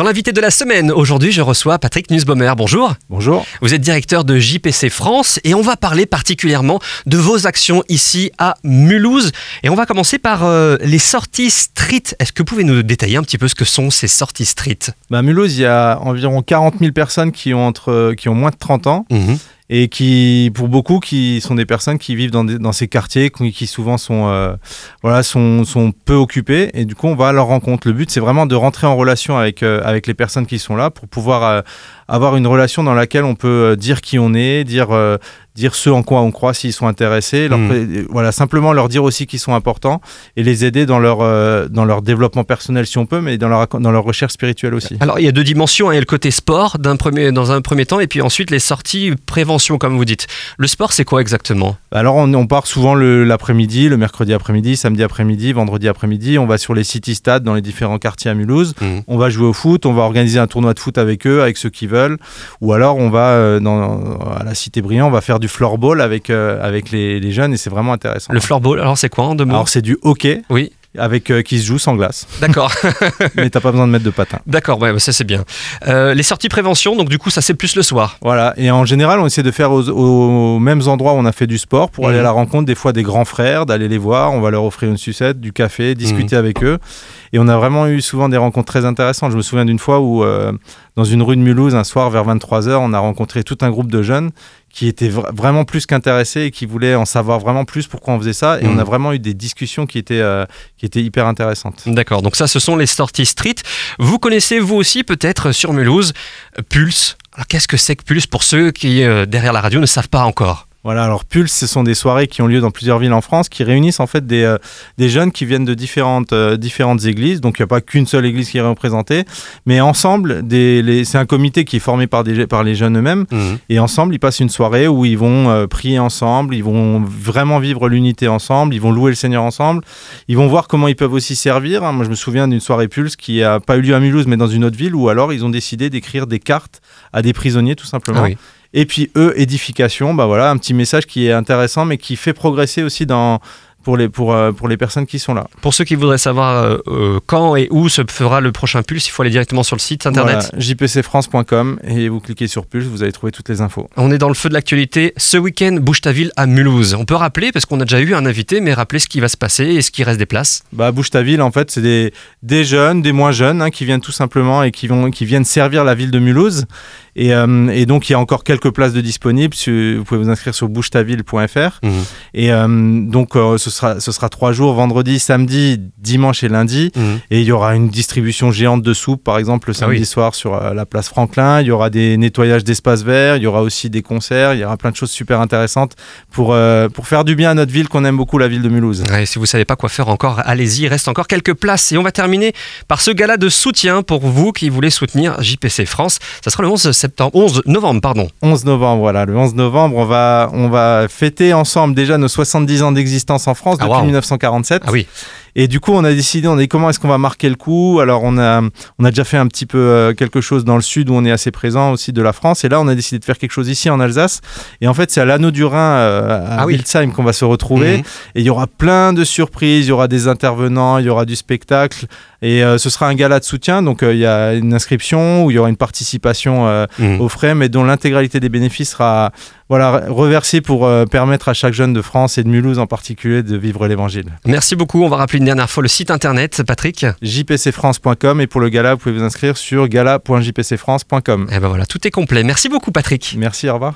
Dans l'invité de la semaine, aujourd'hui, je reçois Patrick Nussbaumer. Bonjour. Bonjour. Vous êtes directeur de JPC France et on va parler particulièrement de vos actions ici à Mulhouse. Et on va commencer par euh, les sorties street. Est-ce que vous pouvez nous détailler un petit peu ce que sont ces sorties street? Bah, À Mulhouse, il y a environ 40 000 personnes qui ont, entre, qui ont moins de 30 ans. Mhm. Et qui, pour beaucoup, qui sont des personnes qui vivent dans, ces quartiers, qui, souvent sont, euh, voilà, sont, sont peu occupés, et du coup, on va à leur rencontre. Le but, c'est vraiment de rentrer en relation avec, euh, avec les personnes qui sont là pour pouvoir euh, avoir une relation dans laquelle on peut dire qui on est, dire, dire ce en quoi on croit s'ils sont intéressés, leur pré- euh, voilà, simplement leur dire aussi qu'ils sont importants et les aider dans leur, euh, dans leur développement personnel si on peut, mais dans leur, dans leur recherche spirituelle aussi. Alors, il y a deux dimensions. hein. Il y a le côté sport d'un premier, dans un premier temps et puis ensuite les sorties prévention, comme vous dites. Le sport, c'est quoi exactement? Alors on, on part souvent l'après-midi, le, mercredi après-midi, samedi après-midi, vendredi après-midi. On va sur les city stades dans les différents quartiers à Mulhouse. Mhm. On va jouer au foot, on va organiser un tournoi de foot avec eux, avec ceux qui veulent. Ou alors on va euh, dans, à la Cité Briand, on va faire du floorball avec, euh, avec les, les jeunes et c'est vraiment intéressant. Le floorball, alors c'est quoi en deux mots Alors c'est du hockey Oui, avec euh, qui se joue sans glace, d'accord. mais t'as pas besoin de mettre de patin. D'accord, ouais, bah, ça c'est bien. Euh, les sorties prévention, donc du coup, ça c'est plus le soir. Voilà, et en général, on essaie de faire aux, aux mêmes endroits où on a fait du sport pour aller Mhm. à la rencontre des fois des grands frères, d'aller les voir, on va leur offrir une sucette, du café, discuter avec eux. Et on a vraiment eu souvent des rencontres très intéressantes. Je me souviens d'une fois où, dans une rue de Mulhouse, un soir vers 23h, on a rencontré tout un groupe de jeunes qui étaient vra- vraiment plus qu'intéressés et qui voulaient en savoir vraiment plus pourquoi on faisait ça. Et on a vraiment eu des discussions qui étaient, euh, qui étaient hyper intéressantes. D'accord, donc ça ce sont les sorties street. Vous connaissez vous aussi peut-être sur Mulhouse euh, Pulse. Alors qu'est-ce que c'est que Pulse pour ceux qui euh, derrière la radio ne savent pas encore? Voilà, alors Pulse, ce sont des soirées qui ont lieu dans plusieurs villes en France, qui réunissent en fait des, euh, des jeunes qui viennent de différentes, euh, différentes églises. Donc il n'y a pas qu'une seule église qui est représentée, mais ensemble, c'est un comité qui est formé par, des, par les jeunes eux-mêmes. Et ensemble, ils passent une soirée où ils vont euh, prier ensemble, ils vont vraiment vivre l'unité ensemble, ils vont louer le Seigneur ensemble, ils vont voir comment ils peuvent aussi servir. Moi, je me souviens d'une soirée Pulse qui a pas eu lieu à Mulhouse, mais dans une autre ville, où alors ils ont décidé d'écrire des cartes à des prisonniers, tout simplement. Ah oui. Et puis eux, édification, bah voilà, un petit message qui est intéressant, mais qui fait progresser aussi dans, pour, les, pour, euh, pour les personnes qui sont là. Pour ceux qui voudraient savoir euh, euh, quand et où se fera le prochain Pulse, il faut aller directement sur le site internet. Voilà, jpcfrance.com et vous cliquez sur Pulse, vous allez trouver toutes les infos. On est dans le feu de l'actualité. Ce week-end, bouge ta ville à Mulhouse. On peut rappeler, parce qu'on a déjà eu un invité, mais rappeler ce qui va se passer et ce qui reste des places. Bah, Bouge ta ville, en fait, c'est des, des jeunes, des moins jeunes, hein, qui viennent tout simplement et qui, vont, qui viennent servir la ville de Mulhouse. Et, euh, et donc, il y a encore quelques places de disponibles. Vous pouvez vous inscrire sur bougetaville.fr. Et euh, donc, euh, ce, sera, ce sera trois jours, vendredi, samedi, dimanche et lundi. Et il y aura une distribution géante de soupe, par exemple, le Ah samedi oui. soir sur la place Franklin. Il y aura des nettoyages d'espaces verts. Il y aura aussi des concerts. Il y aura plein de choses super intéressantes pour, pour faire du bien à notre ville qu'on aime beaucoup, la ville de Mulhouse. Ouais, si vous savez pas quoi faire encore, allez-y, il reste encore quelques places. Et on va terminer par ce gala de soutien pour vous qui voulez soutenir JPC France. Ça sera le 11 septembre, 11 novembre, pardon. 11 novembre, voilà. Le 11 novembre, on va, on va fêter ensemble déjà nos 70 ans d'existence en France Ah, depuis wow. 1947. Ah oui. Et du coup, on a décidé, on a dit comment est-ce qu'on va marquer le coup? Alors, on a, on a déjà fait un petit peu euh, quelque chose dans le sud où on est assez présent aussi de la France. Et là, on a décidé de faire quelque chose ici en Alsace. Et en fait, c'est à l'anneau du Rhin, euh, à Ah oui. Qu'on va se retrouver. Mhm. Et il y aura plein de surprises, il y aura des intervenants, il y aura du spectacle. Et euh, ce sera un gala de soutien. Donc, euh, il y a une inscription où il y aura une participation euh, Mhm. aux frais, mais dont l'intégralité des bénéfices sera voilà, reversée pour permettre à chaque jeune de France et de Mulhouse en particulier de vivre l'évangile. Merci beaucoup. On va rappeler une dernière fois le site internet, Patrick. jpcfrance.com et pour le gala, vous pouvez vous inscrire sur gala.jpcfrance.com. Et ben voilà, tout est complet. Merci beaucoup, Patrick. Merci, au revoir.